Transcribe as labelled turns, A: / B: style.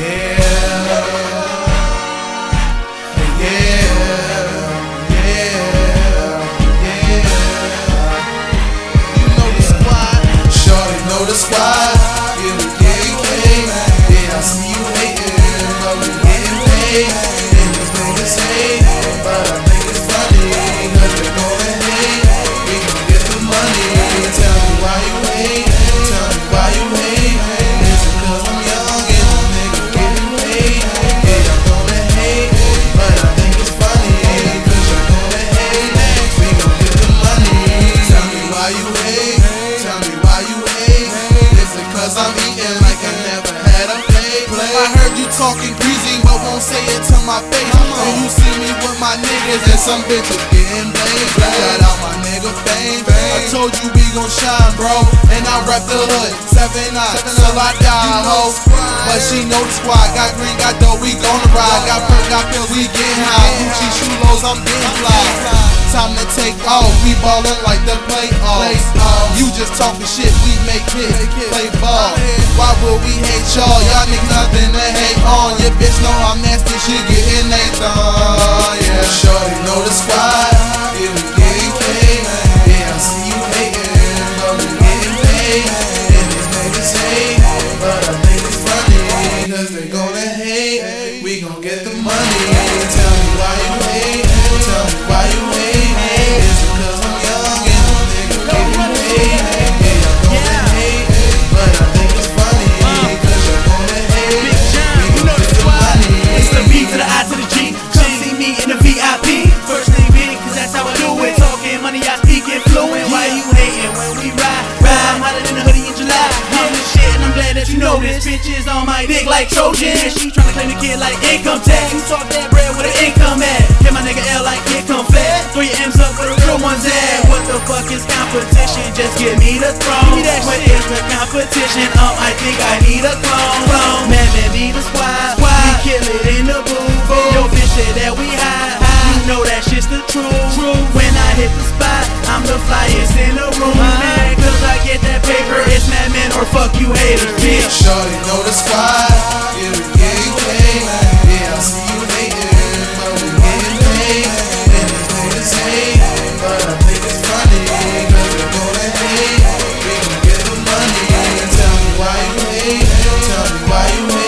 A: the cause I'm eating like I never had a plate? I heard you talking greasy, but won't say it to my face. Uh-huh. When you see me with my niggas and some bitches getting blamed. Shout out my nigga fame. I told you we gon' shine, bro. And I rep the hood, 7 9 till I die, ho. But she know the squad, got green, got dough, we gonna ride. Got perk, got pills, we getting high. Gucci shoe lows, I'm getting fly. Time to take off, we ballin' like the playoffs. You just talking shit, we make hits, play ball. Why would we hate y'all? Y'all niggas nothing
B: Bitches on my dick like Trojan. She tryna claim the kid like income tax. You talk that bread with an income at. Hit my nigga L like here come fat. Throw your M's up where the real ones at. What the fuck is competition? Just give me the throne. What is the competition? Um, I think I need a clone. Clone, man, man, be the squad. We kill it in the booth. Yo, bitch said that we high. You know that shit's the truth. When I hit the spot, I'm the flyest in the fuck you haters, bitch.
A: Shorty know the squad. Yeah, we paid. Yeah, I see you hating, but we paid. And niggas hate, but I think it's they're gonna hate. We get the money. Tell me why you hate. Tell me why you hate.